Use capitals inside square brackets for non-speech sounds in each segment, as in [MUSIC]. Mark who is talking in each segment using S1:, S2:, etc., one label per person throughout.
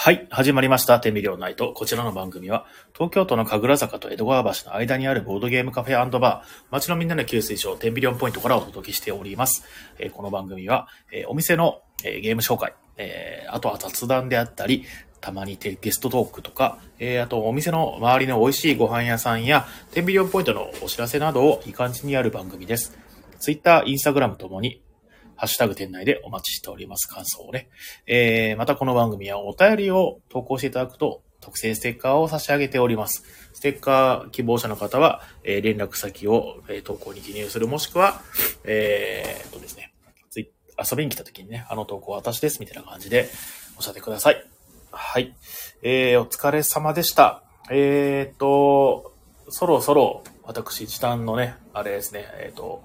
S1: はい、始まりました。天秤両ナイト。こちらの番組は、東京都の神楽坂と江戸川橋の間にあるボードゲームカフェバー、街のみんなの給水所、天秤両ポイントからお届けしております。えーこの番組は、えーお店の、えーゲーム紹介、えあとは雑談であったり、たまにてゲストトークとか、えあとお店の周りの美味しいご飯屋さんや、天秤両ポイントのお知らせなどをいい感じにやる番組です。ツイッター、インスタグラムともに、ハッシュタグ店内でお待ちしております。感想をね。えー、またこの番組はお便りを投稿していただくと、特製ステッカーを差し上げております。ステッカー希望者の方は、えー連絡先を、えー投稿に記入する、もしくは、えー、とですね、ツイ遊びに来た時にね、あの投稿は私です、みたいな感じでおっしゃってください。はい。えー、お疲れ様でした。えーと、そろそろ、私、時短のね、あれですね、えーと、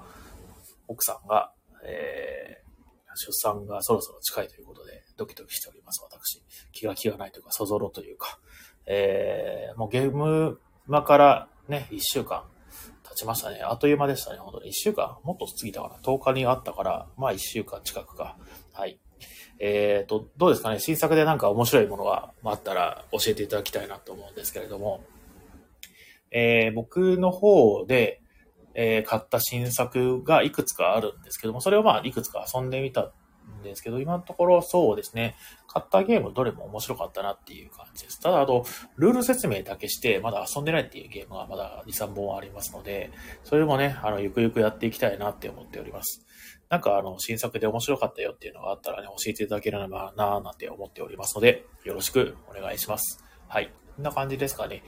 S1: 奥さんが、えー、出産がそろそろ近いということで、ドキドキしております、私。気が気がないというか、そぞろというか、えー、もうゲーム間からね、一週間経ちましたね。あっという間でしたね、本当に。一週間もっと過ぎたかな。10日にあったから、まあ一週間近くか。はい。えーと、どうですかね新作でなんか面白いものがあったら教えていただきたいなと思うんですけれども、えー僕の方で、えー買った新作がいくつかあるんですけども、それをまあいくつか遊んでみたんですけど、今のところそうですね、買ったゲームどれも面白かったなっていう感じです。ただ、あと、ルール説明だけして、まだ遊んでないっていうゲームがまだ2、3本ありますので、それもね、あの、ゆくゆくやっていきたいなって思っております。なんかあの、新作で面白かったよっていうのがあったらね、教えていただければなぁなんて思っておりますので、よろしくお願いします。はい。こんな感じですかね。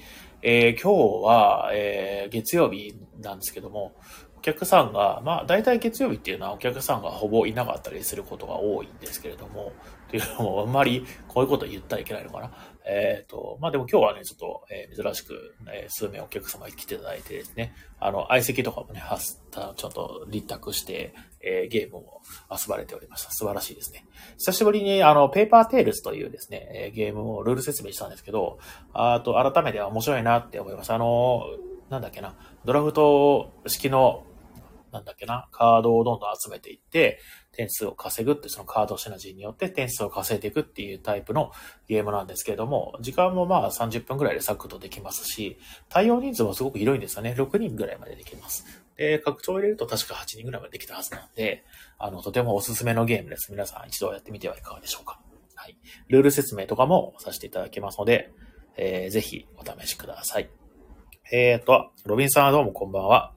S1: えー今日は、えー月曜日なんですけども、お客さんが、まあ、大体月曜日っていうのはお客さんがほぼいなかったりすることが多いんですけれども、というのも、あんまりこういうこと言ったらいけないのかな。えっ、と、まあでも今日はね、ちょっと、えー珍しく、えー数名お客様に来ていただいてですね、あの、相席とかもね、はすちょっと立託して、えーゲームを遊ばれておりました。素晴らしいですね。久しぶりに、あの、ペーパーテイルズというですね、えゲームをルール説明したんですけど、あと、改めて面白いなって思います。あの、なんだっけな、ドラフト式の、なんだっけな、カードをどんどん集めていって、点数を稼ぐって、そのカードシナジーによって点数を稼いでいくっていうタイプのゲームなんですけれども、時間もまあ30分くらいでサクッとできますし、対応人数もすごく広いんですよね。6人ぐらいまでできます。で、拡張を入れると確か8人ぐらいまでできたはずなんで、あの、とてもおすすめのゲームです。皆さん一度やってみてはいかがでしょうか。はい。ルール説明とかもさせていただきますので、えーぜひお試しください。えーと、ロビンさんはどうもこんばんは。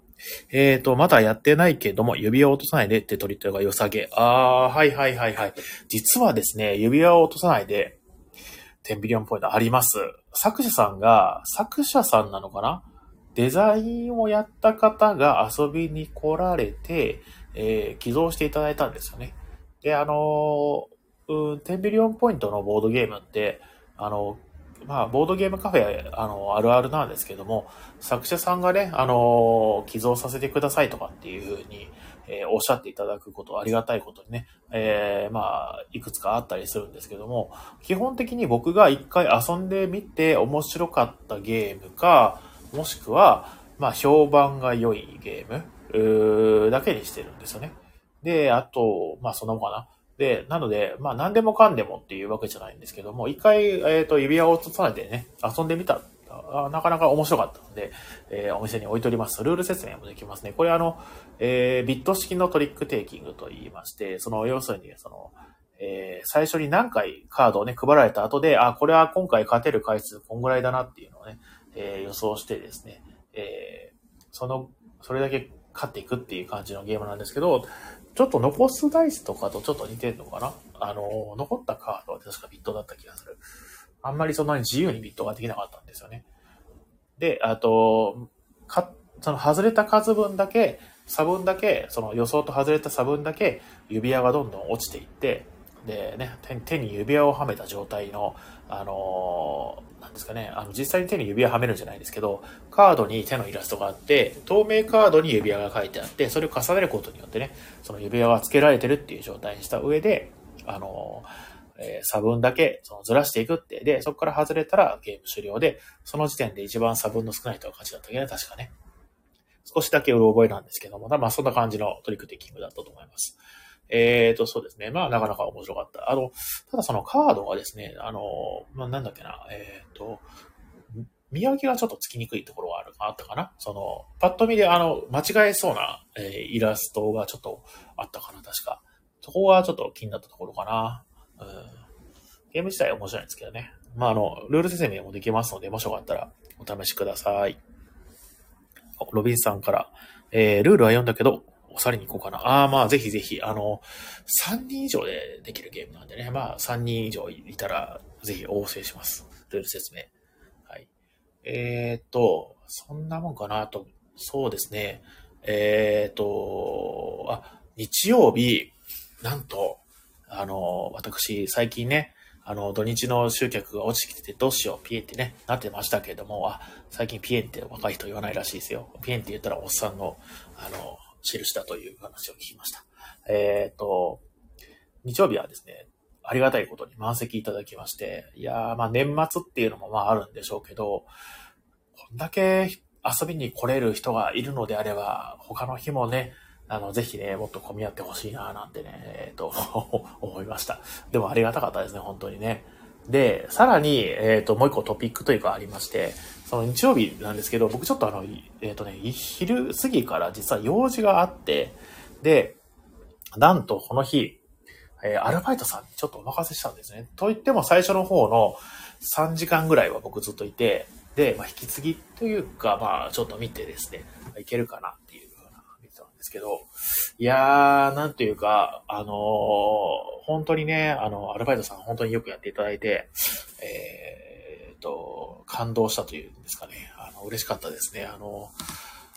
S1: えーと、まだやってないけども、指輪を落とさないでってトリットが良さげ。あー、はいはいはいはい。実はですね、指輪を落とさないで、10ビリオンポイントあります。作者さんが、作者さんなのかなデザインをやった方が遊びに来られて、えー寄贈していただいたんですよね。で、あのー、うん、10ビリオンポイントのボードゲームって、あの、まあ、ボードゲームカフェ、あの、あるあるなんですけども、作者さんがね、あの、寄贈させてくださいとかっていうふうに、えおっしゃっていただくこと、ありがたいことにね、えーまあ、いくつかあったりするんですけども、基本的に僕が一回遊んでみて面白かったゲームか、もしくは、まあ、評判が良いゲームうだけにしてるんですよね。で、あと、まあ、そんなもんかな。で、なので、まあ、何でもかんでもっていうわけじゃないんですけども、一回、えっ、と、指輪を落とさないでね、遊んでみた。あなかなか面白かったので、えーお店に置いております。ルール説明もできますね。これあの、えービット式のトリックテイキングと言いまして、その、要するに、その、えー最初に何回カードをね、配られた後で、あ、これは今回勝てる回数こんぐらいだなっていうのをね、えー予想してですね、えーその、それだけ勝っていくっていう感じのゲームなんですけど、ちょっと残すダイスとかとちょっと似てるのかな？あの、残ったカードは確かビットだった気がする。あんまりそんなに自由にビットができなかったんですよね。で、あと、か、その外れた数分だけ、差分だけ、その予想と外れた差分だけ、指輪がどんどん落ちていって、でね、手に指輪をはめた状態の、あのーなんですかね、あの、実際に手に指輪はめるんじゃないですけど、カードに手のイラストがあって、透明カードに指輪が書いてあって、それを重ねることによってね、その指輪が付けられてるっていう状態にした上で、あのえ差分だけそのずらしていくって、で、そこから外れたらゲーム終了で、その時点で一番差分の少ない人が勝ちだったっけね、確かね。少しだけうろ覚えなんですけども、まあそんな感じのトリックテイキングだったと思います。えっ、と、そうですね。まあ、なかなか面白かった。あの、ただそのカードはですね、あの、まあ、なんだっけな、えっ、と、見分けがちょっとつきにくいところがある、あったかなその、パッと見であの、間違えそうな、えー、イラストがちょっとあったかな、確か。そこがちょっと気になったところかな。うん。ゲーム自体面白いんですけどね。まあ、あの、ルール説明もできますので、もしよかったらお試しください。ロビンさんから、えー、ルールは読んだけど、さりに行こうかな。ああ、まあ、ぜひぜひ、あの、3人以上でできるゲームなんでね。まあ、3人以上いたら、ぜひ応請します。ルール説明。はい。えー、っと、そんなもんかなと、そうですね。えー、っと、あ、日曜日、なんと、あの、私、最近ね、あの、土日の集客が落ちてきてどうしよう、ピエンってね、なってましたけれども、あ、最近ピエンって若い人言わないらしいですよ。ピエンって言ったらおっさんの、あの、印だという話を聞きました。えっ、ー、と、日曜日はですね、ありがたいことに満席いただきまして、いやー、まあ年末っていうのもまああるんでしょうけど、こんだけ遊びに来れる人がいるのであれば、他の日もね、あの、ぜひね、もっと混み合ってほしいななんてね、えっ、ー、と、[LAUGHS] 思いました。でもありがたかったですね、本当にね。で、さらに、えっ、ー、と、もう一個トピックというかありまして、その日曜日なんですけど、僕ちょっとあの、えっ、ー、とね、昼過ぎから実は用事があって、で、なんとこの日、えー、アルバイトさんにちょっとお任せしたんですね。と言っても最初の方の3時間ぐらいは僕ずっといて、で、まあ、引き継ぎというか、まあ、ちょっと見てですね、いけるかなっていうふうな見てたんですけど、いやー、なんというか、あのー、本当にね、あの、アルバイトさん本当によくやっていただいて、えー、感動したというんですかね。あの、嬉しかったですね。あの、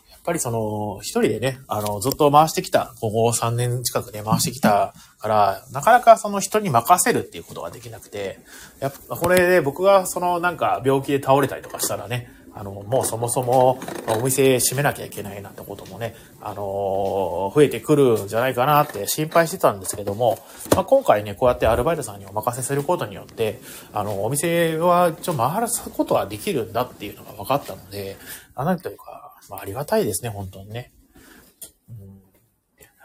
S1: やっぱりその、一人でね、あの、ずっと回してきた、ここ3年近くね、回してきたから、なかなかその人に任せるっていうことができなくて、やっぱこれで僕がそのなんか病気で倒れたりとかしたらね、あの、もうそもそもお店閉めなきゃいけないなんてこともね、あの増えてくるんじゃないかなって心配してたんですけども、まあ、今回ね、こうやってアルバイトさんにお任せすることによって、あの、お店はちょ回すことができるんだっていうのが分かったので、なんというか、まあ、ありがたいですね、本当にね。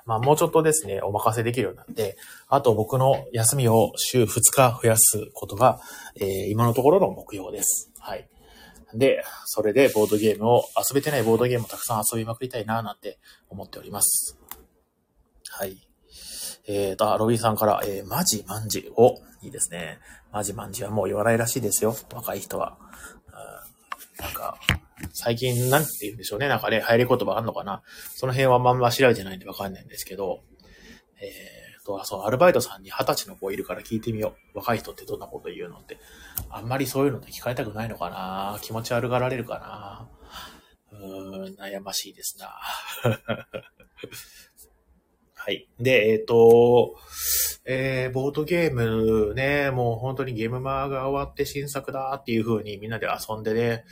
S1: まあもうちょっとですね、お任せできるようになって、あと僕の休みを週2日増やすことが、えー、今のところの目標です。はい。で、それでボードゲームを、遊べてないボードゲームをたくさん遊びまくりたいななんて思っております。はい。えーと、ロビーさんから、えー、マジマンジを、いいですね。マジマンジはもう言わないらしいですよ。若い人は。うん、なんか、最近なんて言うんでしょうね。なんかね、入り言葉あんのかな。その辺はまんま調べてないんでわかんないんですけど、えーと、そうアルバイトさんに二十歳の子いるから聞いてみよう。若い人ってどんなこと言うのって。あんまりそういうのって聞かれたくないのかな気持ち悪がられるかなうーん、悩ましいですな。[LAUGHS] はい。で、えっ、ー、と、えー、ボードゲームね、もう本当にゲームマーが終わって新作だっていう風にみんなで遊んでね、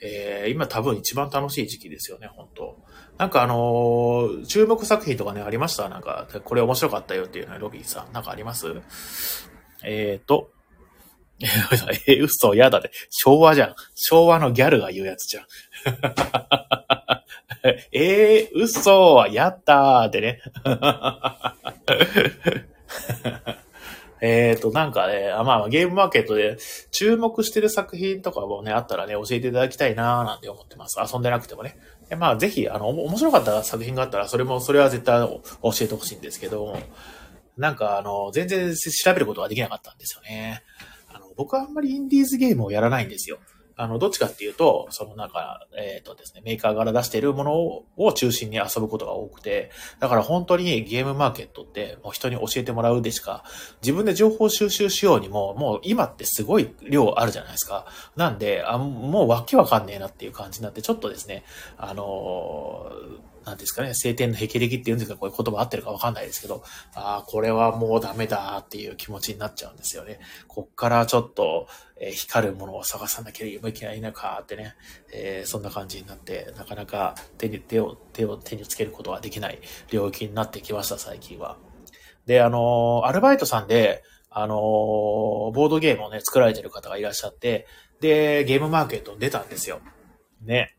S1: えー、今多分一番楽しい時期ですよね、本当なんかあのー、注目作品とかね、ありました？なんか、これ面白かったよっていうのはロビーさん、なんかあります？えっ、ー、と、[LAUGHS] えー、嘘、やだね。昭和じゃん。昭和のギャルが言うやつじゃん。[LAUGHS] えー、嘘やったーってね。[LAUGHS] えっと、なんかね、まあ、ゲームマーケットで注目してる作品とかもね、あったらね、教えていただきたいなーなんて思ってます。遊んでなくてもね。でまあ、ぜひ、あの、面白かった作品があったら、それも、それは絶対教えてほしいんですけど、なんか、あの、全然調べることができなかったんですよね。あの、僕はあんまりインディーズゲームをやらないんですよ。あの、どっちかっていうと、そのなんか、えっ、ー、とですね、メーカーから出しているものを中心に遊ぶことが多くて、だから本当にゲームマーケットってもう人に教えてもらうでしか、自分で情報収集しようにも、もう今ってすごい量あるじゃないですか。なんで、あもうわけわかんねえなっていう感じになって、ちょっとですね、あのーなんですかね、晴天の霹靂っていうんですか、こういう言葉合ってるかわかんないですけど、ああ、これはもうダメだっていう気持ちになっちゃうんですよね。こっからちょっと、えー、光るものを探さなきゃいけないのかってね、えー、そんな感じになって、なかなか手に、手を、手を手につけることができない領域になってきました、最近は。で、あのー、アルバイトさんで、あのボードゲームをね、作られてる方がいらっしゃって、で、ゲームマーケットに出たんですよ。ね。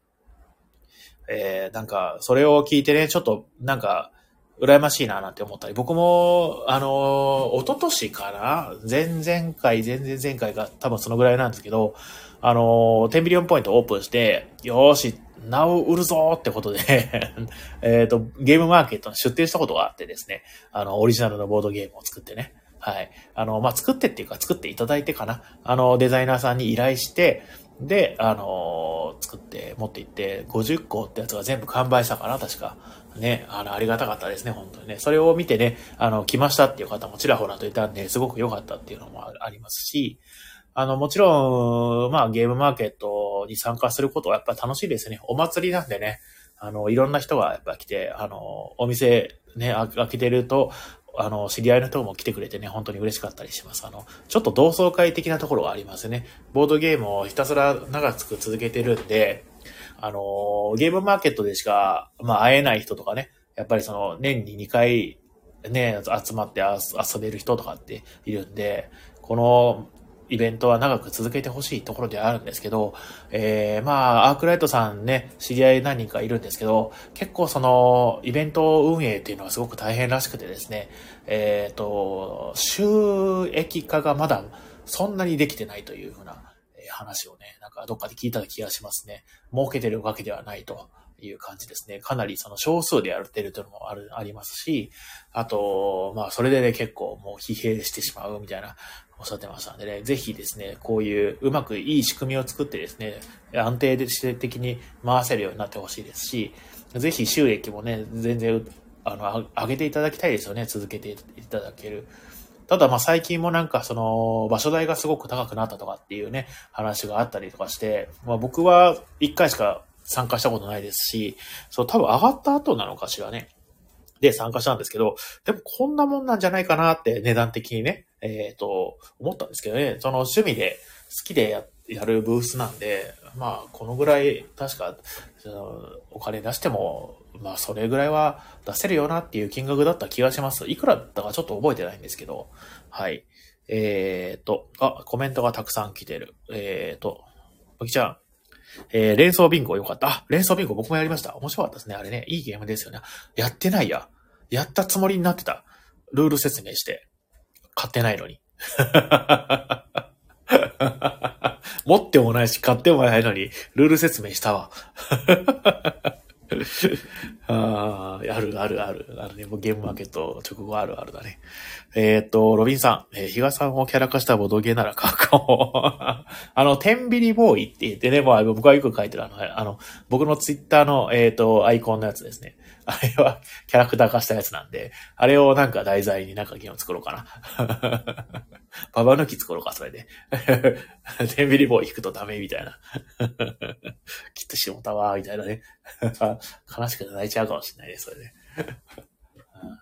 S1: えー、なんか、それを聞いてね、ちょっと、なんか、羨ましいななんて思ったり、僕も、あの、一昨年かな前々回、前々前回が多分そのぐらいなんですけど、あの、10ビリオンポイントオープンして、よーし、なお売るぞーってことで [LAUGHS] えっと、ゲームマーケットに出店したことがあってですね、あの、オリジナルのボードゲームを作ってね。はい。あの、まあ、作ってっていうか作っていただいてかな。あの、デザイナーさんに依頼して、で、あのー、作って持って行って、50個ってやつが全部完売したかな、確か。ね、あの、ありがたかったですね、本当にね。それを見てね、あの、来ましたっていう方もちらほらといたんで、すごく良かったっていうのもありますし、あの、もちろん、まあ、ゲームマーケットに参加することはやっぱ楽しいですね。お祭りなんでね、あの、いろんな人がやっぱ来て、あの、お店ね、開けてると、あの、知り合いの人も来てくれてね、本当に嬉しかったりします。あの、ちょっと同窓会的なところがありますね。ボードゲームをひたすら長く続けてるんで、あの、ゲームマーケットでしか、まあ、会えない人とかね、やっぱりその、年に2回、ね、集まって遊べる人とかっているんで、このイベントは長く続けてほしいところではあるんですけど、えー、まあ、アークライトさんね、知り合い何人かいるんですけど、結構その、イベント運営っていうのはすごく大変らしくてですね、えっ、ー、と、収益化がまだそんなにできてないというふうな話をね、なんかどっかで聞いた気がしますね。儲けてるわけではないと。いう感じですね。かなりその少数でやってるというのもある、ありますし、あと、まあそれでね、結構もう疲弊してしまうみたいなおっしゃってましたんでね、ぜひですね、こういううまくいい仕組みを作ってですね、安定的に回せるようになってほしいですし、ぜひ収益もね、全然、あの、上げていただきたいですよね、続けていただける。ただまあ最近もなんかその場所代がすごく高くなったとかっていうね、話があったりとかして、まあ僕は一回しか参加したことないですし、そう多分上がった後なのかしらね。で参加したんですけど、でもこんなもんなんじゃないかなって値段的にね、えっ、ー、と、思ったんですけどね、その趣味で好きでややるブースなんで、まあ、このぐらい、確か、お金出しても、まあ、それぐらいは出せるよなっていう金額だった気がします。いくらだったかちょっと覚えてないんですけど、はい。えっ、ー、と、あ、コメントがたくさん来てる。えっ、ー、と、ぼきちゃん、えー、連想ビンゴよかった。あ、連想ビンゴ僕もやりました。面白かったですね。あれね、いいゲームですよね。やってないや。やったつもりになってた。ルール説明して。買ってないのに。[LAUGHS] 持ってもないし、買ってもないのに、ルール説明したわ。[LAUGHS] ああ、あるあるある。あるね。もうゲームマーケット直後あるあるだね。えっ、と、ロビンさん、えー、ヒガさんをキャラ化したボドゲーなら書こう。[LAUGHS] あの、テンビリボーイって言ってね、もう僕はよく書いてるあの、あの、僕のツイッターの、えっ、と、アイコンのやつですね。あれはキャラクター化したやつなんで、あれをなんか題材になんかゲーム作ろうかな。[LAUGHS] ババ抜き作ろうか、それで。[LAUGHS] テンビリボーイ引くとダメみたいな。[LAUGHS] きっとしもたわ、みたいなね。悲しくて泣いちゃうかもしれないね、それで。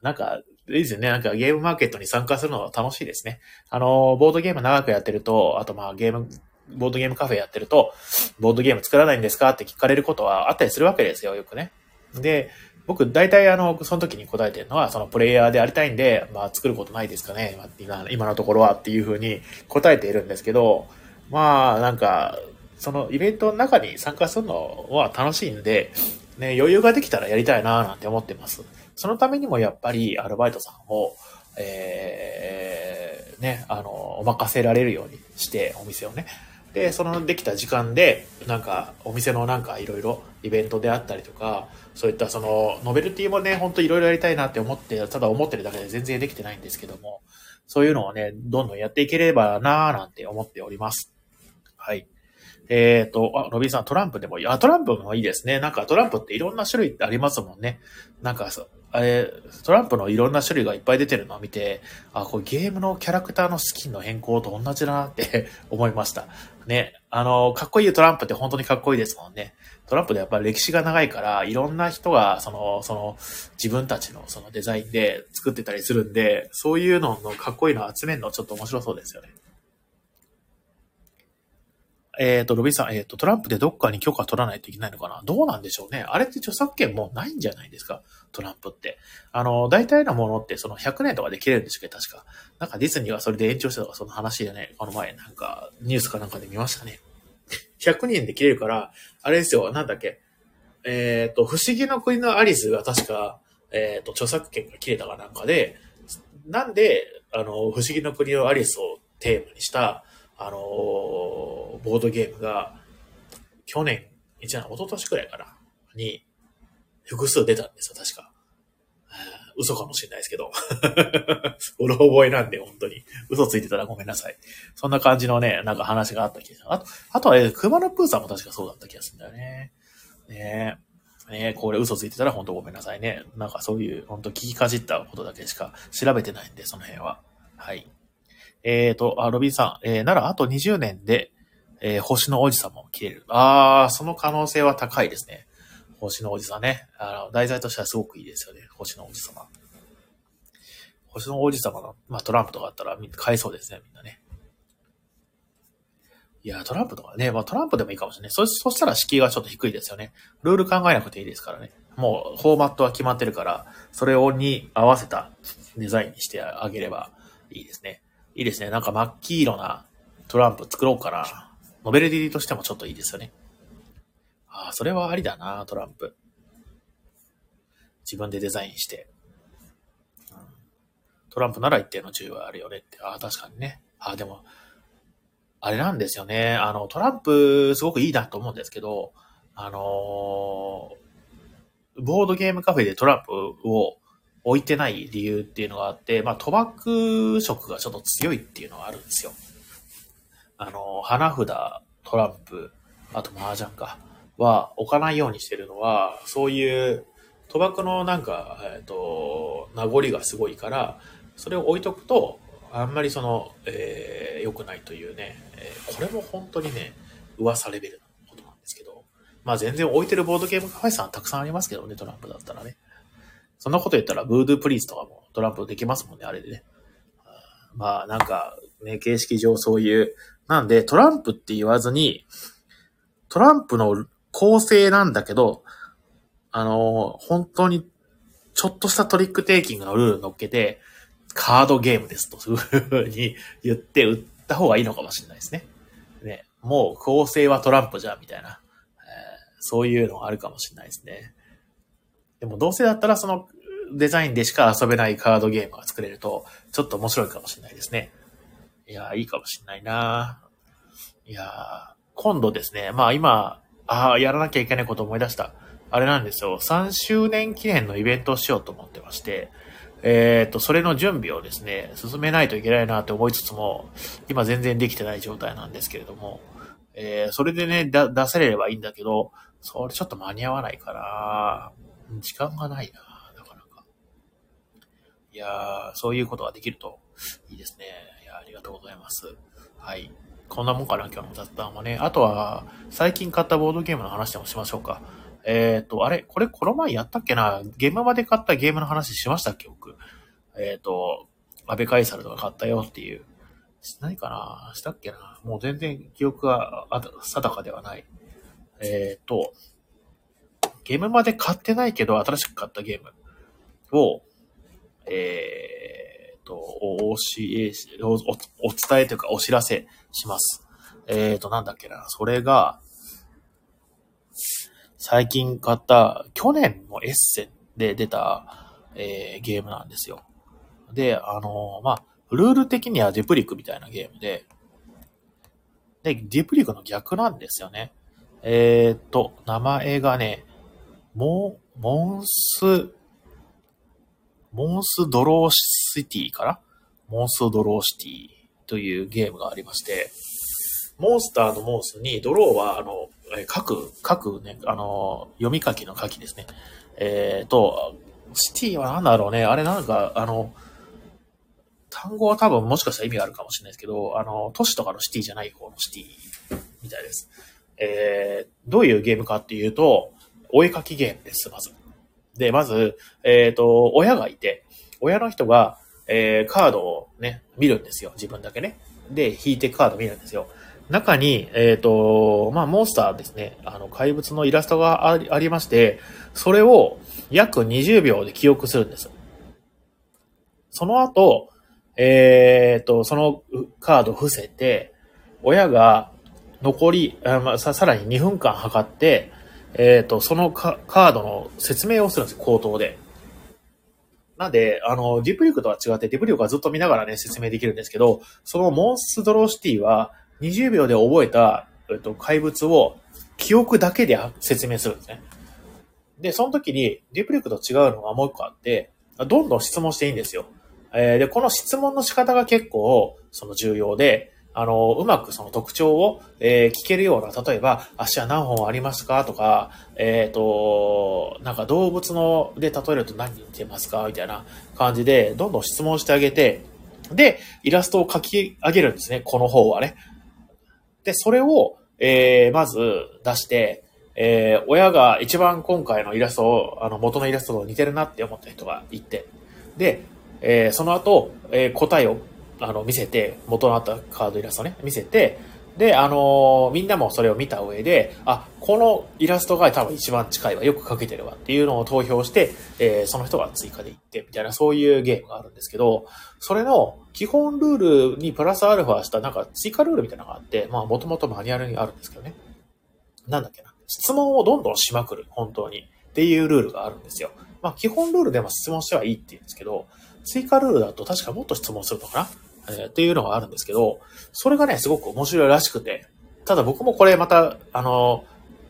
S1: なんか、いいですよね。なんかゲームマーケットに参加するのは楽しいですね。あの、ボードゲーム長くやってると、あとまあゲーム、ボードゲームカフェやってると、ボードゲーム作らないんですか？って聞かれることはあったりするわけですよ、よくね。で、僕、大体あの、その時に答えてるのは、そのプレイヤーでありたいんで、まあ作ることないですかね、今今のところはっていうふうに答えているんですけど、まあなんか、そのイベントの中に参加するのは楽しいんで、ね、余裕ができたらやりたいななんて思ってます。そのためにもやっぱりアルバイトさんを、えー、ね、あの、お任せられるようにして、お店をね。で、そのできた時間で、なんか、お店のなんかいろいろイベントであったりとか、そういったその、ノベルティもね、ほんといろいろやりたいなって思って、ただ思ってるだけで全然できてないんですけども、そういうのをね、どんどんやっていければなぁなんて思っております。はい。えっ、ー、と、あ、ロビンさん、トランプでもいい。あ、トランプもいいですね。なんかトランプっていろんな種類ってありますもんね。なんか、あれ、トランプのいろんな種類がいっぱい出てるのを見て、あ、これゲームのキャラクターのスキンの変更と同じだなって [LAUGHS] 思いました。ね。あの、かっこいいトランプって本当にかっこいいですもんね。トランプでやっぱり歴史が長いから、いろんな人が、その、その、自分たちのそのデザインで作ってたりするんで、そういうののかっこいいの集めるのちょっと面白そうですよね。えっ、ー、と、ロビンさん、えっ、ー、と、トランプでどっかに許可取らないといけないのかな？どうなんでしょうね。あれって著作権もうないんじゃないですか？トランプって。あの、大体のものってその100年とかで切れるんですけど、確か。なんかディズニーがそれで延長したとか、その話でね、この前なんかニュースかなんかで見ましたね。[LAUGHS] 100年で切れるから、あれですよ、なんだっけ。えっ、ー、と、不思議の国のアリスが確か、えっ、と、著作権が切れたかなんかで、なんで、あの、不思議の国のアリスをテーマにした、あのー、ボードゲームが、去年、一年、一昨年くらいかな、に、複数出たんですよ、確か。嘘かもしれないですけど。[LAUGHS] うろ覚えなんで、本当に。嘘ついてたらごめんなさい。そんな感じのね、なんか話があった気がする。あと、あとは、ね、熊野プーさんも確かそうだった気がするんだよね。ねえ。ねえ、これ嘘ついてたら本当ごめんなさいね。なんかそういう、本当聞きかじったことだけしか調べてないんで、その辺は。はい。えーと、あ、ロビンさん、えー、ならあと20年で、えー、星の王子様も切れる。あー、その可能性は高いですね。星の王子さんね。あの、題材としてはすごくいいですよね。星の王子様。星の王子様の、まあ、トランプとかあったら買えそうですね、みんなね。いや、トランプとかね、まあトランプでもいいかもしれない。そ、そしたら敷居がちょっと低いですよね。ルール考えなくていいですからね。もう、フォーマットは決まってるから、それをに合わせたデザインにしてあげればいいですね。いいですね。なんか真っ黄色なトランプ作ろうかな。ノベルティとしてもちょっといいですよね。ああ、それはありだな、トランプ。自分でデザインして。トランプなら一定の注意はあるよねって。ああ、確かにね。ああ、でも、あれなんですよね。あの、トランプすごくいいなと思うんですけど、あのー、ボードゲームカフェでトランプを置いてない理由っていうのがあって、まあ、賭博色がちょっと強いっていうのがあるんですよ。あの、花札、トランプ、あと麻雀か、は置かないようにしてるのは、そういう賭博のなんか、えっ、ー、と、名残がすごいから、それを置いとくと、あんまりその、えー、良くないというね、えー、これも本当にね、噂レベルのことなんですけど、まあ全然置いてるボードゲームカフェさんたくさんありますけどね、トランプだったらね。そんなこと言ったら、ブードゥープリーズとかもトランプできますもんね、あれでね。まあ、なんか、ね、形式上そういう、なんで、トランプって言わずに、トランプの構成なんだけど、あの、本当に、ちょっとしたトリックテイキングのルール乗っけて、カードゲームですと、そういうふうに言って売った方がいいのかもしれないですね。ね、もう構成はトランプじゃ、みたいな、えー、そういうのがあるかもしれないですね。でもどうせだったらそのデザインでしか遊べないカードゲームが作れると、ちょっと面白いかもしれないですね。いやいいかもしれないないや今度ですね、まあ今、ああ、やらなきゃいけないこと思い出した。あれなんですよ。3周年記念のイベントをしようと思ってまして、えっ、と、それの準備をですね、進めないといけないなって思いつつも、今全然できてない状態なんですけれども、えー、それでね、出せれればいいんだけど、それちょっと間に合わないから、時間がないな、なかなか。いやー、そういうことができるといいですね。いやありがとうございます。はい。こんなもんかな、今日の雑談はね。あとは、最近買ったボードゲームの話でもしましょうか。えっ、ー、と、あれ？これこの前やったっけな？ゲームまで買ったゲームの話しましたっけ僕？えっ、ー、と、安倍カイサルとか買ったよっていう。何かな？したっけな？もう全然記憶が定かではない。えっ、ー、と、ゲームまで買ってないけど、新しく買ったゲームを、えー、と、お、し、お、お、お伝えというかお知らせします。えーと、なんだっけな。それが、最近買った、去年のエッセンで出た、えー、ゲームなんですよ。で、あのー、まあ、ルール的にはデュプリクみたいなゲームで、で、デュプリクの逆なんですよね。えー、っと、名前がね、モ、モンス、モンスドローシティかなモンスドローシティというゲームがありまして、モンスターのモンスに、ドローは、あの、書く、書くね、あの、読み書きの書きですね。えっ、ー、と、シティは何だろうね。あれなんか、あの、単語は多分もしかしたら意味があるかもしれないですけど、あの、都市とかのシティじゃない方のシティみたいです。えー、どういうゲームかっていうと、お絵かきゲームです、まず。で、まず、えっ、ー、と、親がいて、親の人が、えー、カードをね、見るんですよ。自分だけね。で、引いてカード見るんですよ。中に、えっ、ー、と、まあ、モンスターですね。あの、怪物のイラストがありまして、それを約20秒で記憶するんです。その後、えっ、ー、と、そのカード伏せて、親が残り、あまあ、ささらに2分間測って、えっ、ー、と、そのカードの説明をするんですよ、口頭で。なんで、あの、ディプリュクとは違って、ディプリュークはずっと見ながらね、説明できるんですけど、そのモンスドローシティは、20秒で覚えた、えっと、怪物を、記憶だけで説明するんですね。で、その時に、ディプリュクと違うのがもう一個あって、どんどん質問していいんですよ。えー、で、この質問の仕方が結構、その重要で、あの、うまくその特徴を、えー、聞けるような、例えば、足は何本ありますかとか、えっ、ー、と、なんか動物ので例えると何に似てますかみたいな感じで、どんどん質問してあげて、で、イラストを描き上げるんですね、この方はね。で、それを、えー、まず出して、えー、親が一番今回のイラストを、あの、元のイラストと似てるなって思った人がいて、で、えー、その後、えー、答えをあの、見せて、元のあったカードイラストね、見せて、で、あのー、みんなもそれを見た上で、あ、このイラストが多分一番近いわ、よく描けてるわっていうのを投票して、えー、その人が追加でいって、みたいな、そういうゲームがあるんですけど、それの基本ルールにプラスアルファした、なんか追加ルールみたいなのがあって、まあ、もともとマニュアルにあるんですけどね。なんだっけな。質問をどんどんしまくる、本当に。っていうルールがあるんですよ。まあ、基本ルールでも質問してはいいって言うんですけど、追加ルールだと確かもっと質問するのかな？えー、っていうのがあるんですけど、それがね、すごく面白いらしくて、ただ僕もこれまた、あの、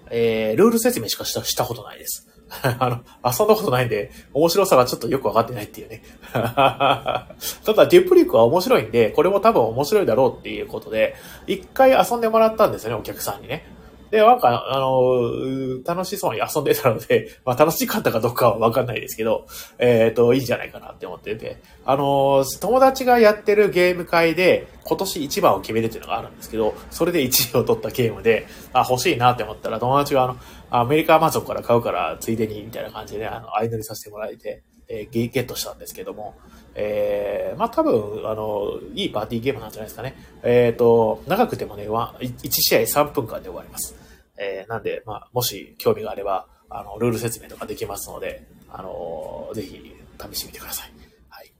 S1: えー、ルール説明しかしたしたことないです。[LAUGHS] あの、遊んだことないんで、面白さがちょっとよくわかってないっていうね。[LAUGHS] ただ、デュプリックは面白いんで、これも多分面白いだろうっていうことで、一回遊んでもらったんですよね、お客さんにね。で、なんか、あの、楽しそうに遊んでたので、[LAUGHS] まあ楽しかったかどうかはわかんないですけど、えっ、ー、と、いいんじゃないかなって思ってて、あの、友達がやってるゲーム会で、今年一番を決めるっていうのがあるんですけど、それで1位を取ったゲームで、あ、欲しいなって思ったら、友達があの、アメリカアマゾンから買うから、ついでに、みたいな感じで、あの、相乗りさせてもらえて、えー、ゲゲットしたんですけども、えー、まあ多分、あの、いいパーティーゲームなんじゃないですかね。えっ、ー、と、長くてもね、1試合3分間で終わります。えー、なんで、まあ、もし興味があれば、あの、ルール説明とかできますので、あのぜひ試してみてください。はい。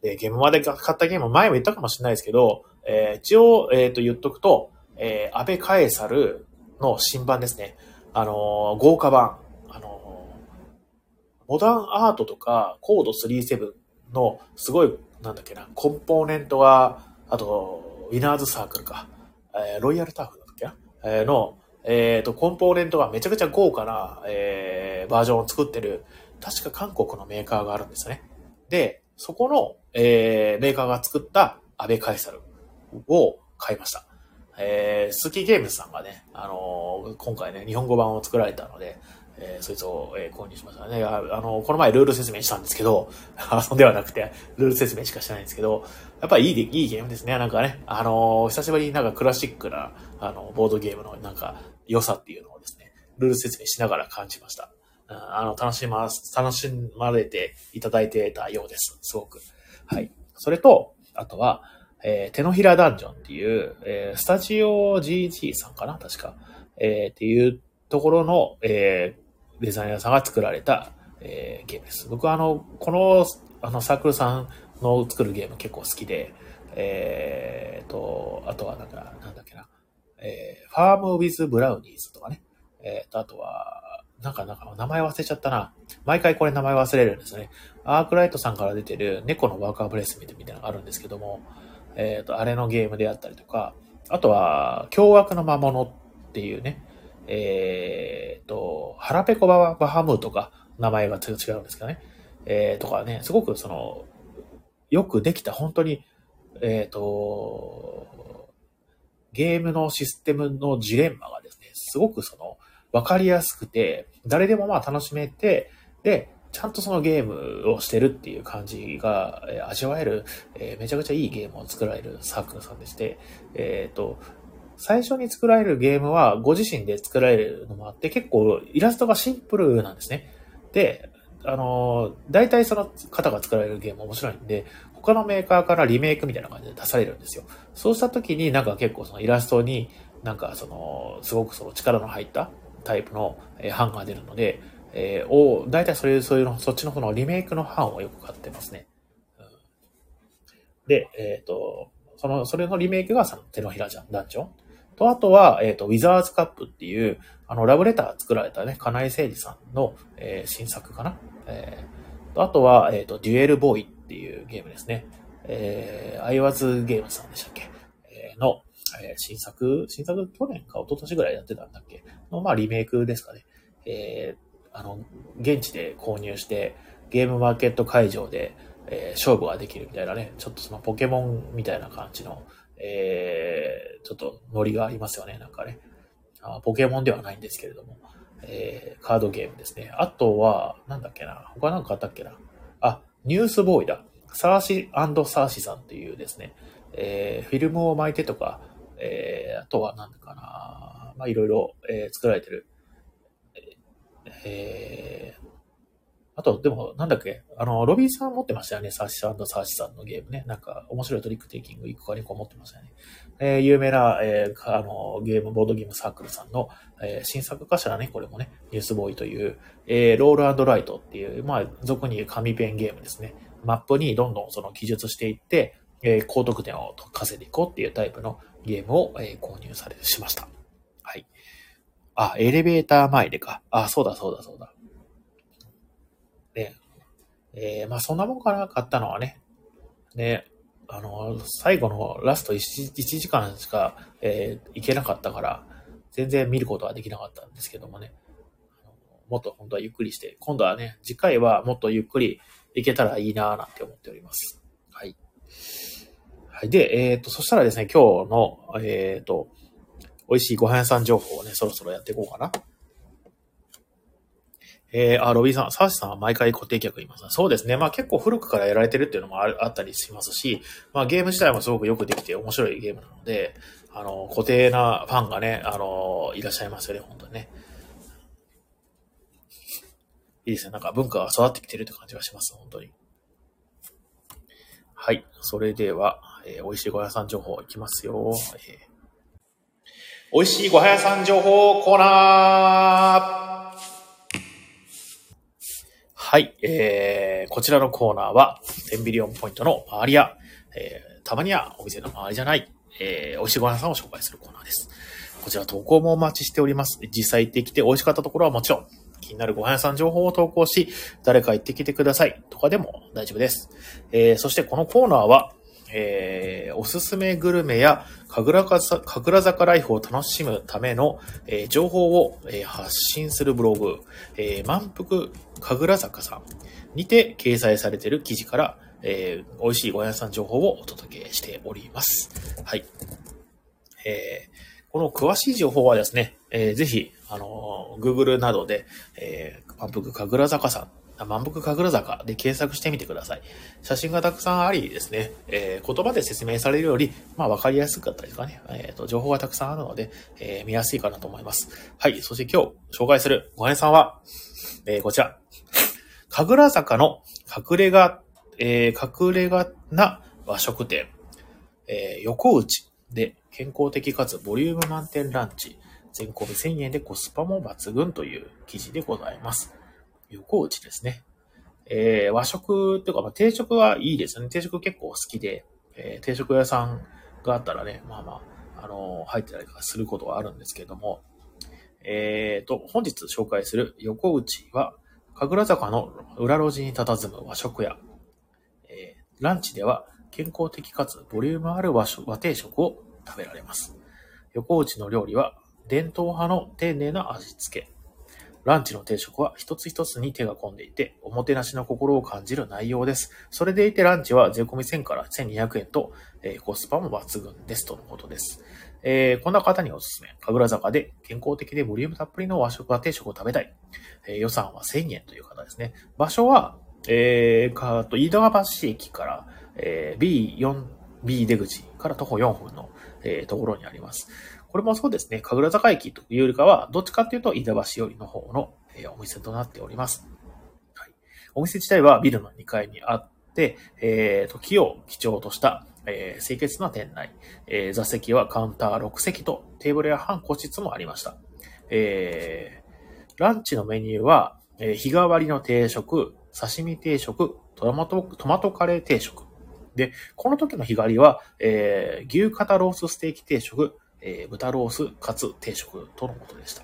S1: で、ゲームまで買ったゲーム、前も言ったかもしれないですけど、えー、一応、えっ、ー、と、言っとくと、えー、安倍カエサルの新版ですね。あの豪華版。モダンアートとか、コード37の、すごい、なんだっけな、コンポーネントが、あと、ウィナーズサークルか、えー、ロイヤルターフだっけな、えーの、えっ、ー、と、コンポーネントがめちゃくちゃ豪華な、えー、バージョンを作ってる、確か韓国のメーカーがあるんですね。で、そこの、えー、メーカーが作ったアベカエサルを買いました。えー、スキーゲームズさんがね、あのー、今回ね、日本語版を作られたので、えー、そいつを、えー、購入しましたね。あの、この前ルール説明したんですけど、[LAUGHS] 遊んではなくて、ルール説明しかしてないんですけど、やっぱりいいいいゲームですね。なんかね、あのー、久しぶりになんかクラシックな、あの、ボードゲームのなんか良さっていうのをですね、ルール説明しながら感じました。あの、楽しま、楽しまれていただいてたようです。すごく。はい。それと、あとは、えー、手のひらダンジョンっていう、えー、スタジオ GG さんかな？確か。えー、っていうところの、えー、デザイナーさんが作られた、えー、ゲームです。僕はあの、この、あの、サークルさんの作るゲーム結構好きで、えー、と、あとはなんか、なんだっけな、えー、ファームウィズ・ブラウニーズとかね。えー、と、あとは、なんか、なんか、名前忘れちゃったな。毎回これ名前忘れるんですね。アークライトさんから出てる猫のワーカーブレスみたいなのがあるんですけども、えっ、ー、と、あれのゲームであったりとか、あとは、凶悪の魔物っていうね、えっ、ー、と、腹ペコババハムとか、名前が違うんですけどね。えー、とかね、すごくその、よくできた、本当に、えっ、ー、と、ゲームのシステムのジレンマがですね、すごくその、わかりやすくて、誰でもまあ楽しめて、で、ちゃんとそのゲームをしてるっていう感じが、味わえる、えー、めちゃくちゃいいゲームを作られるサークルさんでして、えっ、ー、と、最初に作られるゲームはご自身で作られるのもあって、結構イラストがシンプルなんですね。で、あの、大体その方が作られるゲーム面白いんで、他のメーカーからリメイクみたいな感じで出されるんですよ。そうした時になんか結構そのイラストになんかその、すごくその力の入ったタイプの版が出るので、えー、を、大体それ、そういうの、そっちのこのリメイクの版をよく買ってますね。で、えっ、ー、と、その、それのリメイクがその手のひらじゃん、ダンジョン。と、あとは、えっ、ー、と、ウィザーズカップっていう、あの、ラブレター作られたね、金井誠二さんの、えー、新作かな？えーあとは、えっ、と、デュエルボーイっていうゲームですね。えー、アイワズゲームさんでしたっけ、えー、の、えー、新作、新作去年か一昨年ぐらいやってたんだっけ？の、まあ、リメイクですかね。えー、あの、現地で購入して、ゲームマーケット会場で、えー、勝負ができるみたいなね、ちょっとそのポケモンみたいな感じの、えー、ちょっとノリがありますよね、なんかね。あポケモンではないんですけれども、えー、カードゲームですね。あとは、なんだっけな、他なんかあったっけな。あ、ニュースボーイだ。サーシサーシさんというですね、えー、フィルムを巻いてとか、えー、あとはなんだかな、まあいろいろ、えー、作られてる、え、あと、でも、なんだっけ、あの、ロビーさん持ってましたよね？サーシさんとサーシさんのゲームね。なんか、面白いトリックテイキング1個か2個持ってましたよね。えー、有名な、えー、あの、ゲーム、ボードゲームサークルさんの、えー、新作かしらね、これもね、ニュースボーイという、えー、ロールライトっていう、まあ、俗に言う紙ペンゲームですね。マップにどんどんその記述していって、えー、高得点を稼いでいこうっていうタイプのゲームを、えー、購入され、しました。はい。あ、エレベーター前でか。あ、そうだそうだそうだ。えー、まあそんなもんかな、買ったのはね。ね、あの、最後のラスト 1, 1時間しか、えー、行けなかったから、全然見ることはできなかったんですけどもね。もっと本当はゆっくりして、今度はね、次回はもっとゆっくり行けたらいいなぁなんて思っております。はい。はい。で、えっ、ー、と、そしたらですね、今日の、えっ、ー、と、美味しいご飯屋さん情報をね、そろそろやっていこうかな。えー、あ、ロビーさん、サーシさんは毎回固定客います、そうですね。まあ結構古くからやられてるっていうのもあったりしますし、まあゲーム自体もすごくよくできて面白いゲームなので、あの、固定なファンがね、あの、いらっしゃいますよね、本当にね。いいですね。なんか文化が育ってきてるって感じがします、本当に。はい。それでは、えー、美味しいごは屋さん情報いきますよ。えー、美味しいごは屋さん情報コーナーはい、えー、こちらのコーナーは、10ビリオンポイントの周りや、えー、たまにはお店の周りじゃない、えー、美味しいご飯さんを紹介するコーナーです。こちら投稿もお待ちしております。実際行ってきて美味しかったところはもちろん、気になるご飯屋さん情報を投稿し、誰か行ってきてくださいとかでも大丈夫です。えー、そしてこのコーナーは、えー、おすすめグルメや神楽坂ライフを楽しむための、えー、情報を、えー、発信するブログ、えー、満腹神楽坂さんにて掲載されている記事から、えー、美味しいご飯屋さん情報をお届けしております。はい。えー、この詳しい情報はですね、えー、ぜひ、あのー、Google などで、えー、満腹神楽坂さん満腹神楽坂で検索してみてください。写真がたくさんありですね、えー、言葉で説明されるより、まあわかりやすかったりとかね、え、ー、と、情報がたくさんあるので、えー、見やすいかなと思います。はい。そして今日紹介するご飯さんは、えー、こちら。神楽坂の隠れ家、えー、隠れ家な和食店、えー、横内で健康的かつボリューム満点ランチ、全込み1000円でコスパも抜群という記事でございます。横内ですね。えー、和食っていうか、まあ、定食はいいですね。定食結構好きで、えー、定食屋さんがあったらね、まあまあ、あのー、入ってたりとかすることがあるんですけれども、えーと、本日紹介する横内は、神楽坂の裏路地に佇む和食屋。えー、ランチでは健康的かつボリュームある和和定食を食べられます。横内の料理は伝統派の丁寧な味付け。ランチの定食は一つ一つに手が込んでいて、おもてなしの心を感じる内容です。それでいてランチは税込み1000から1200円と、えー、コスパも抜群ですとのことです。えー、こんな方におすすめ。神楽坂で健康的でボリュームたっぷりの和食和定食を食べたい。えー、予算は1000円という方ですね。場所は、えー、かと、飯田橋駅から、えー、B4、B 出口から徒歩4分の、えー、ところにあります。これもそうですね、神楽坂駅というよりかは、どっちかっていうと、飯田橋寄りの方の、え、お店となっております。はい。お店自体はビルの2階にあって、えー、時を基調とした、えー、清潔な店内、えー、座席はカウンター6席と、テーブルや半個室もありました。えー、ランチのメニューは、えー、日替わりの定食、刺身定食、トマト、トマトカレー定食。で、この時の日替わりは、えー、牛肩ロースステーキ定食、えー、豚ロースカツ定食とのことでした。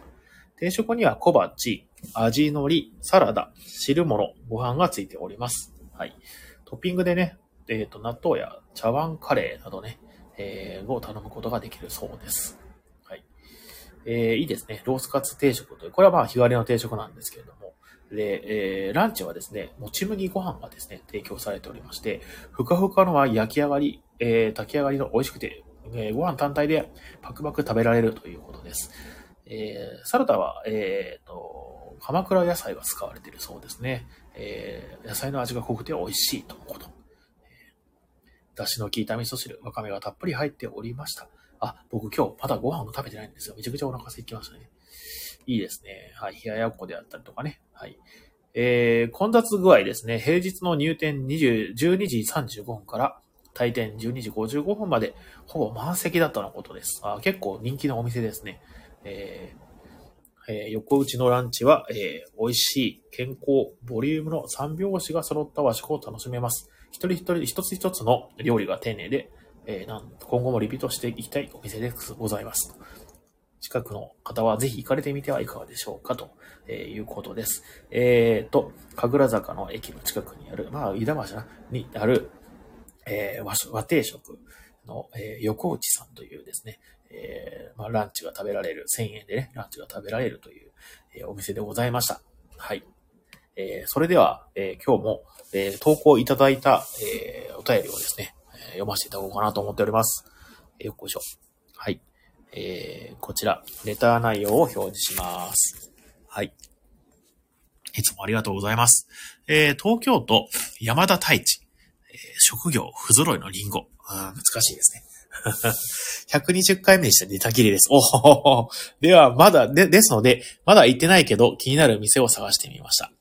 S1: 定食には小鉢、味のり、サラダ、汁物、ご飯がついております。はい。トッピングでね、えっ、と、納豆や茶碗カレーなどね、えーを頼むことができるそうです。はい。えーいいですね。ロースカツ定食という、これはまあ日替わりの定食なんですけれども、で、えーランチはですね、もち麦ご飯がですね、提供されておりまして、ふかふかのは焼き上がり、えー炊き上がりの美味しくて、えーご飯単体でパクパク食べられるということです。えーサラダは、えーと、鎌倉野菜が使われているそうですね。えー野菜の味が濃くて美味しいとのこと。えー出汁の効いた味噌汁、わかめがたっぷり入っておりました。あ、僕今日まだご飯も食べてないんですよ。めちゃくちゃお腹空いてきましたね。いいですね。はい。冷ややっこであったりとかね。はい。えー、混雑具合ですね。平日の入店20 12時35分から退店12時55分までほぼ満席だったのことです。あ結構人気のお店ですね。えーえー横打ちのランチは、えー美味しい、健康、ボリュームの三拍子が揃った和食を楽しめます。一人一人、一つ一つの料理が丁寧で、えーなん今後もリピートしていきたいお店でございます。近くの方はぜひ行かれてみてはいかがでしょうかとえーいうことです。えっ、と、神楽坂の駅の近くにある、まあ、飯田橋にある、えー和食和定食の、えー横内さんというですね、えーまあ、ランチが食べられる、1000円でね、ランチが食べられるという、えーお店でございました。はい。えーそれでは、えー今日も、えー投稿いただいた、えーお便りをですね、え読ませていただこうかなと思っております。えーよっこいしょ。はい。えこちら、レター内容を表示します。はい。いつもありがとうございます。えー東京都山田太一、職業不揃いのリンゴ。あ難しいですね。[LAUGHS] 120回目でした。ネタ切れです。おほほほ。では、まだ、で、ですので、まだ行ってないけど、気になる店を探してみました。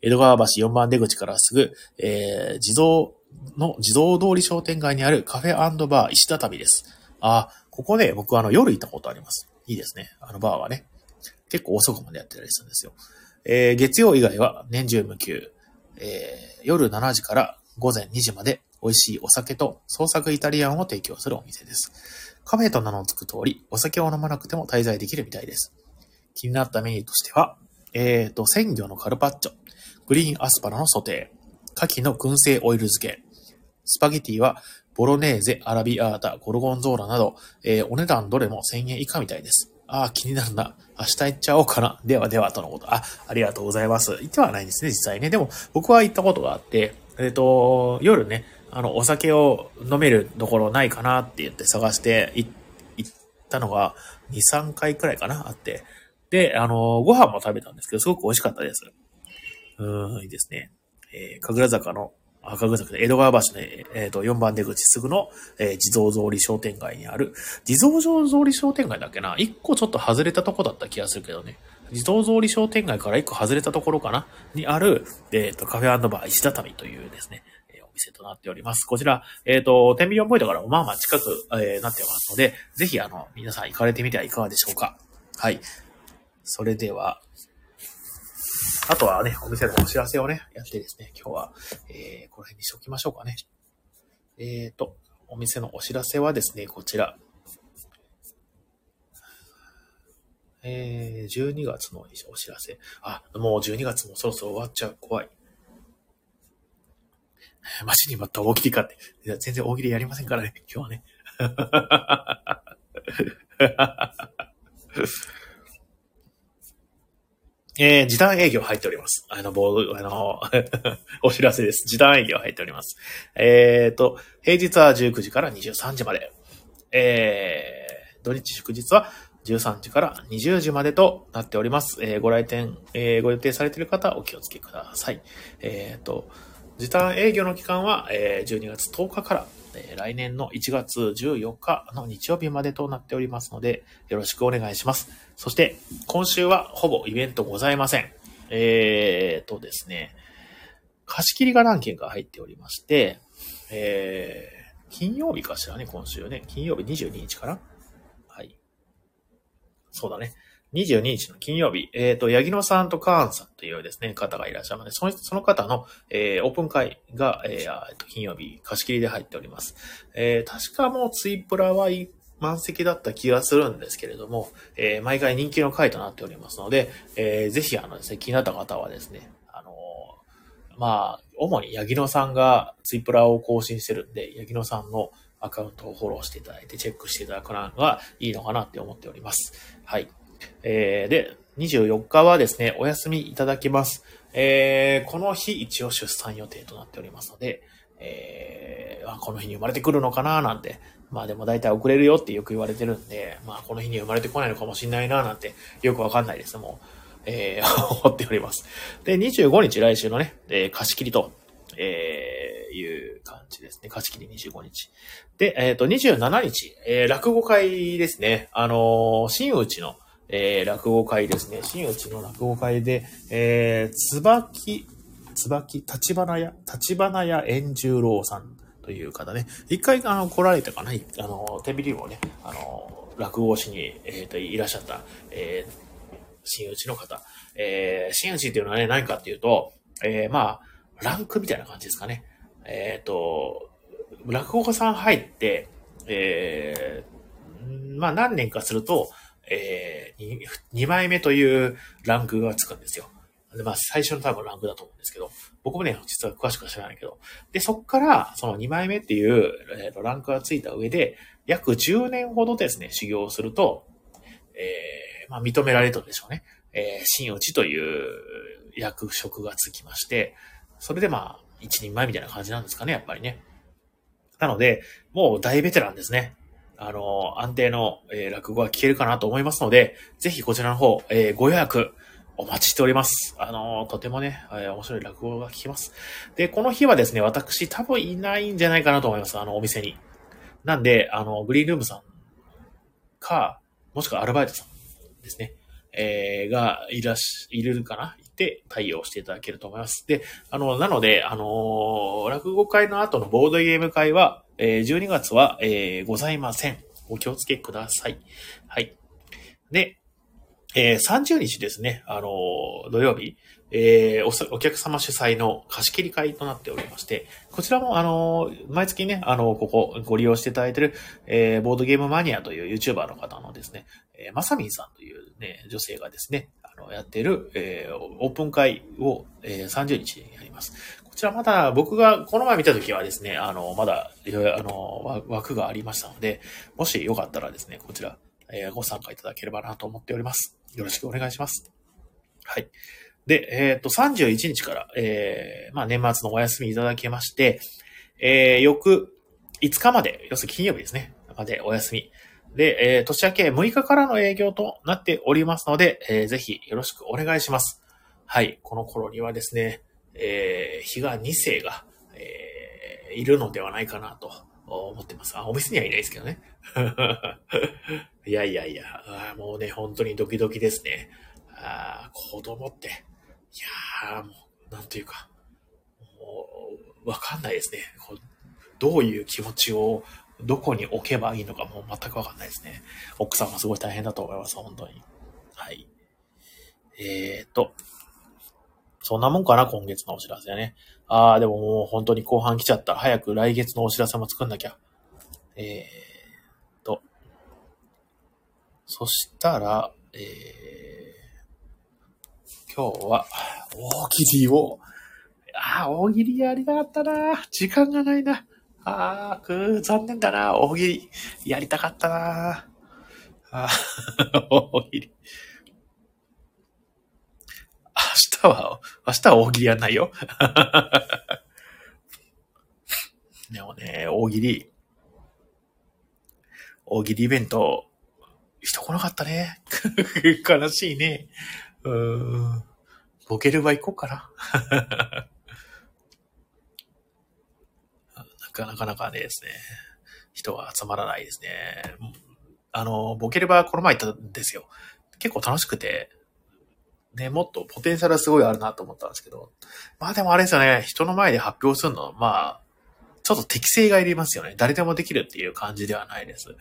S1: 江戸川橋4番出口からすぐ、えー、自動の自動通り商店街にあるカフェバー石畳です。あ、ここで僕あの夜行ったことあります。いいですね。あのバーはね。結構遅くまでやってたりするんですよ。えー月曜以外は年中無休、えー夜7時から午前2時まで美味しいお酒と創作イタリアンを提供するお店です。カフェと名の付く通り、お酒を飲まなくても滞在できるみたいです。気になったメニューとしては、えーと、鮮魚のカルパッチョ、グリーンアスパラのソテー、牡蠣の燻製オイル漬け、スパゲティはボロネーゼ、アラビアータ、ゴルゴンゾーラなど、えーお値段どれも1000円以下みたいです。ああ、気になるな。明日行っちゃおうかな。ではでは、とのこと。あ、ありがとうございます。行ってはないんですね、実際ね。でも、僕は行ったことがあって、えっ、と、夜ね、あの、お酒を飲めるところないかなって言って探して行ったのが、2、3回くらいかな、あって。で、あの、ご飯も食べたんですけど、すごく美味しかったです。うん、いいですね。えー、神楽坂の、あ、神楽坂で江戸川橋の、えっ、と、4番出口すぐの、えー地蔵通り商店街にある、地蔵通り商店街だっけな？一個ちょっと外れたとこだった気がするけどね。地蔵通り商店街から一個外れたところかな？にある、えっ、と、カフェバー石畳というですね、えーお店となっております。こちら、えっ、と、天秤4ポイントからもまあまあ近く、えーなってますので、ぜひあの、皆さん行かれてみてはいかがでしょうか。はい。それでは、あとはね、お店のお知らせをね、やってですね、今日は、えー、この辺にしておきましょうかね。えーと、お店のお知らせはですね、こちら。えー、12月のお知らせ。あ、もう12月もそろそろ終わっちゃう。怖い。[LAUGHS] 待ちに待った大喜利かって。いや全然大喜利やりませんからね、今日はね。[LAUGHS] えー、時短営業入っております。あの、ボー、あの、[LAUGHS] お知らせです。時短営業入っております。えーと、平日は19時から23時まで。えー、土日祝日は13時から20時までとなっております。えーご来店、えーご予定されている方、お気をつけください。えーと、時短営業の期間は、え12月10日から、え来年の1月14日の日曜日までとなっておりますので、よろしくお願いします。そして、今週はほぼイベントございません。えーとですね、貸し切りが何件か入っておりまして、え、金曜日かしらね、今週ね。金曜日22日かな。そうだね。22日の金曜日、えっ、と、八木野さんとカーンさんというですね、方がいらっしゃるので、そのその方の、えーオープン会が、えーえっと金曜日貸し切りで入っております。えー確かもうツイプラは満席だった気がするんですけれども、えー、毎回人気の回となっておりますので、えー、ぜひあのですね、気になった方はですね、あのー、まあ、主にヤギノさんがツイプラを更新してるんで、ヤギノさんのアカウントをフォローしていただいて、チェックしていただくのがいいのかなって思っております。はい。えー、で、24日はですね、お休みいただきます。えー、この日一応出産予定となっておりますので、えー、この日に生まれてくるのかななんて、まあでも大体遅れるよってよく言われてるんで、まあこの日に生まれてこないのかもしんないななんてよくわかんないです。もう、えー、[LAUGHS] 思っております。で、25日来週のね、えー、貸し切りと、えー、いう感じですね。貸し切り25日。で、えっ、ー、と、27日、えー、落語会ですね。あのー、新内の、えー、落語会ですね。新内の落語会で、えー、つばき、つばき、立花屋、立花屋円十郎さんという方ね。一回、あの、来られたかなあの、テビリもね、あの、落語しに、えっ、ー、と、いらっしゃった、えー、新内の方。えー、新内っていうのはね、何かっていうと、えー、まあ、ランクみたいな感じですかね。えっ、ー、と、落語家さん入って、えー、まあ何年かすると、えー、2, 枚目というランクがつくんですよ。で、まあ、最初の多分ランクだと思うんですけど、僕もね、実は詳しくは知らないけど、で、そっから、その2枚目っていう、えー、ランクがついた上で、約10年ほどですね、修行をすると、えー、まあ、認められるとでしょうね。えー、真打ちという役職がつきまして、それでまあ、一人前みたいな感じなんですかね、やっぱりね。なので、もう大ベテランですね。あの、安定の、えー、落語が聞けるかなと思いますので、ぜひこちらの方、えー、ご予約、お待ちしております。あの、とてもね、えー、面白い落語が聞きます。で、この日はですね、私多分いないんじゃないかなと思います。あの、お店に。なんで、あの、グリーンルームさんか、もしくはアルバイトさんですね。えー、がいらし、いるかなて対応していただけると思います。で、あの、なので、あの、落語会の後のボードゲーム会は、えー、12月は、え、ございません。お気をつけください。はい。で、えー、30日ですね、あのー、土曜日、えー、お、お客様主催の貸し切り会となっておりまして、こちらも、あのー、毎月ね、あの、ここご利用していただいている、え、ボードゲームマニアという YouTuber の方のですね、え、まさみんさんというね、女性がですね、やっている、えー、オープン会を、えー、30日にやります。こちらまだ僕がこの前見たときはですね、あの、まだ、あの、枠がありましたので、もしよかったらですね、こちら、えー、ご参加いただければなと思っております。よろしくお願いします。はい。で、えっ、ー、と、31日から、えー、まあ、年末のお休みいただきまして、えー、翌5日まで、要するに金曜日ですね、までお休み。で、えー、年明け6日からの営業となっておりますので、えー、ぜひよろしくお願いします。はい。この頃にはですね、えー、日が2世が、えー、いるのではないかなと思ってます。あ、お店にはいないですけどね。[LAUGHS] いやいやいや、もうね、本当にドキドキですね。あ子供って、いや、もう、なんというか、もう、わかんないですね。どういう気持ちを、どこに置けばいいのかもう全くわかんないですね。奥さんもすごい大変だと思います、本当に。はい。えーと、そんなもんかな、今月のお知らせはね。あー、でももう本当に後半来ちゃった。早く来月のお知らせも作んなきゃ。えーと、そしたら、えー、今日は、大喜利を、あー、大喜利やりたかったな時間がないな。あー、くー、残念だな大喜利。やりたかったなあー、大喜利。明日は、明日は大喜利やんないよ。でもね、大喜利、大喜利イベント、人来なかったね。[LAUGHS] 悲しいね。うーん。ボケる場行こうかな。がなかなかねですね、人が集まらないですね。あの、ボケればこの前行ったんですよ。結構楽しくて、ね、もっとポテンシャルはすごいあるなと思ったんですけど。まあでもあれですよね、人の前で発表するのは、まあ、ちょっと適性がいりますよね。誰でもできるっていう感じではないです。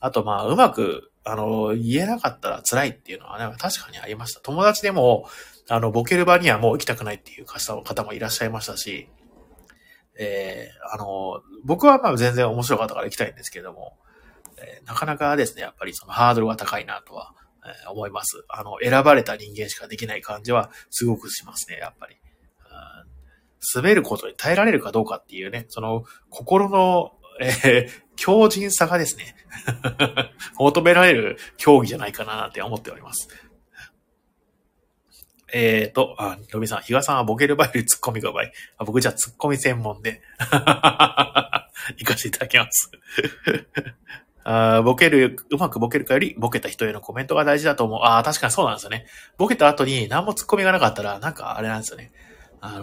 S1: あとまあ、うまく、あの、言えなかったら辛いっていうのはね、確かにありました。友達でも、あの、ボケる場にはもう行きたくないっていう方もいらっしゃいましたし、えー、あの、僕はまあ全然面白かったから行きたいんですけれども、えー、なかなかですね、やっぱりそのハードルが高いなとは、えー、思います。あの、選ばれた人間しかできない感じはすごくしますね、やっぱり。滑ることに耐えられるかどうかっていうね、その心の、えー、強靭さがですね [LAUGHS] 求められる競技じゃないかなって思っております。えっ、ー、と、あ、ロビさん、比嘉さんはボケる場合よりツッコミが場合。僕じゃあツッコミ専門で [LAUGHS] 行かせていただきます [LAUGHS] あボケる、うまくボケるかより、ボケた人へのコメントが大事だと思う。ああ、確かにそうなんですよね。ボケた後に何もツッコミがなかったら、なんかあれなんですよね。あのー、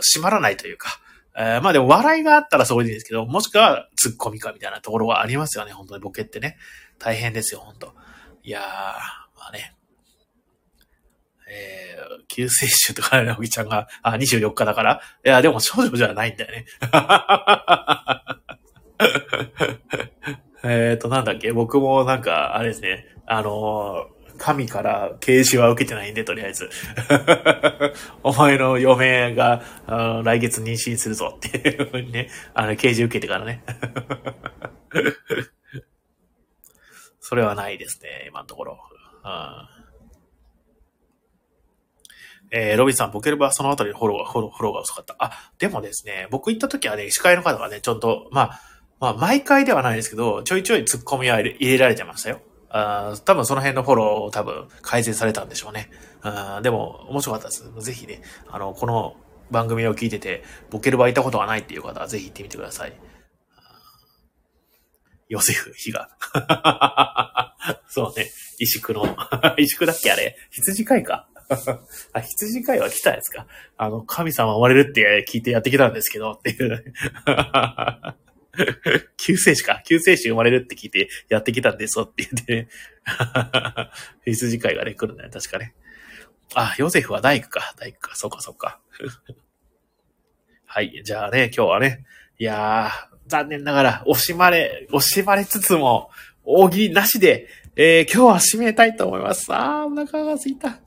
S1: 閉まらないというか。えー、まあでも笑いがあったらそういいんですけど、もしくはツッコミかみたいなところはありますよね。本当にボケってね。大変ですよ、本当いやー、まあね。えー、救世主とか、ね、おぎちゃんが、あ、24日だから。いや、でも少女じゃないんだよね。[LAUGHS] えっと、なんだっけ？僕もなんか、あれですね。あのー神から啓示は受けてないんで、とりあえず。[LAUGHS] お前の嫁が、来月妊娠するぞっていうふうにね、あの、啓示受けてからね。[LAUGHS] それはないですね、今のところ。うんえー、ロビンさん、ボケルバーそのあたりフォローが、フォロー、フォローが遅かった。あ、でもですね、僕行った時はね、司会の方がね、ちょっと、まあ、まあ、毎回ではないですけど、ちょいちょい突っ込みは入れられてましたよ。あ多分その辺のフォローを多分改善されたんでしょうね。あでも、面白かったです。ぜひね、あの、この番組を聞いてて、ボケルバー行ったことがないっていう方はぜひ行ってみてください。ヨセフ、ヒガ。[LAUGHS] そうね。石工の。石工だっけあれ羊飼いか。[LAUGHS] あ、羊飼いは来たんですか？あの、神様生まれるって聞いてやってきたんですけど、っていう。[LAUGHS] 救世主か。救世主生まれるって聞いてやってきたんですよって言ってね。[LAUGHS] 羊飼いがね、来るんだよ、確かね。あ、ヨセフは大工か。大工か。そっかそっか。はい。じゃあね、今日はね。いやー、残念ながら、惜しまれ、惜しまれつつも、大喜利なしで、えー、今日は締めたいと思います。あー、お腹が空いた。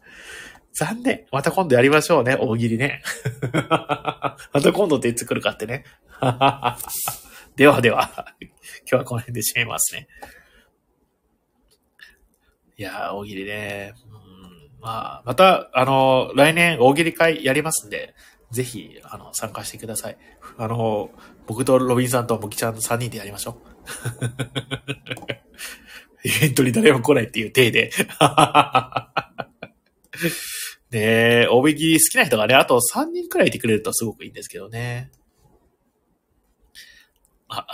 S1: 残念。また今度やりましょうね、大喜利ね。[LAUGHS] また今度っていつ来るかってね。[LAUGHS] ではでは、今日はこの辺で締めますね。いやー、大喜利ね。うん、まあ、また、あの、来年大喜利会やりますんで、ぜひ、あの、参加してください。あの、僕とロビンさんとモキちゃんの3人でやりましょう。[LAUGHS] イベントに誰も来ないっていう体で。[LAUGHS] ねえ、大引き好きな人がね、あと3人くらいいてくれるとすごくいいんですけどね。あ、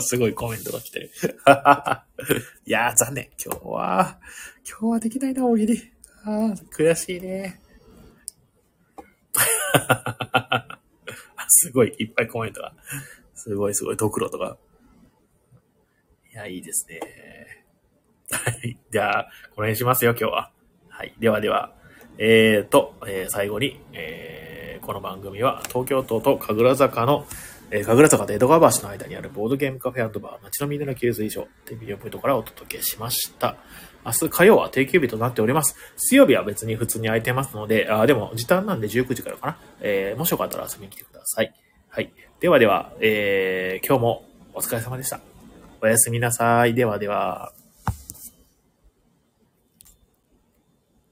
S1: すごいコメントが来てる。[LAUGHS] いやー、残念。今日は、今日はできないな、大喜利。あー、悔しいね。[LAUGHS] すごい、いっぱいコメントが。すごいすごい、ドクロとか。いや、いいですね。はい。じゃあ、この辺しますよ、今日は。はい。ではでは、えーと、えー、最後に、えー、この番組は東京都と神楽坂の、えー、神楽坂と江戸川橋の間にあるボードゲームカフェバー、街のみんなの給水所、テビオポイントからお届けしました。明日火曜は定休日となっております。水曜日は別に普通に空いてますので、あでも時短なんで19時からかな。えー、もしよかったら遊びに来てください。はい。ではでは、えー、今日もお疲れ様でした。おやすみなさい。ではでは。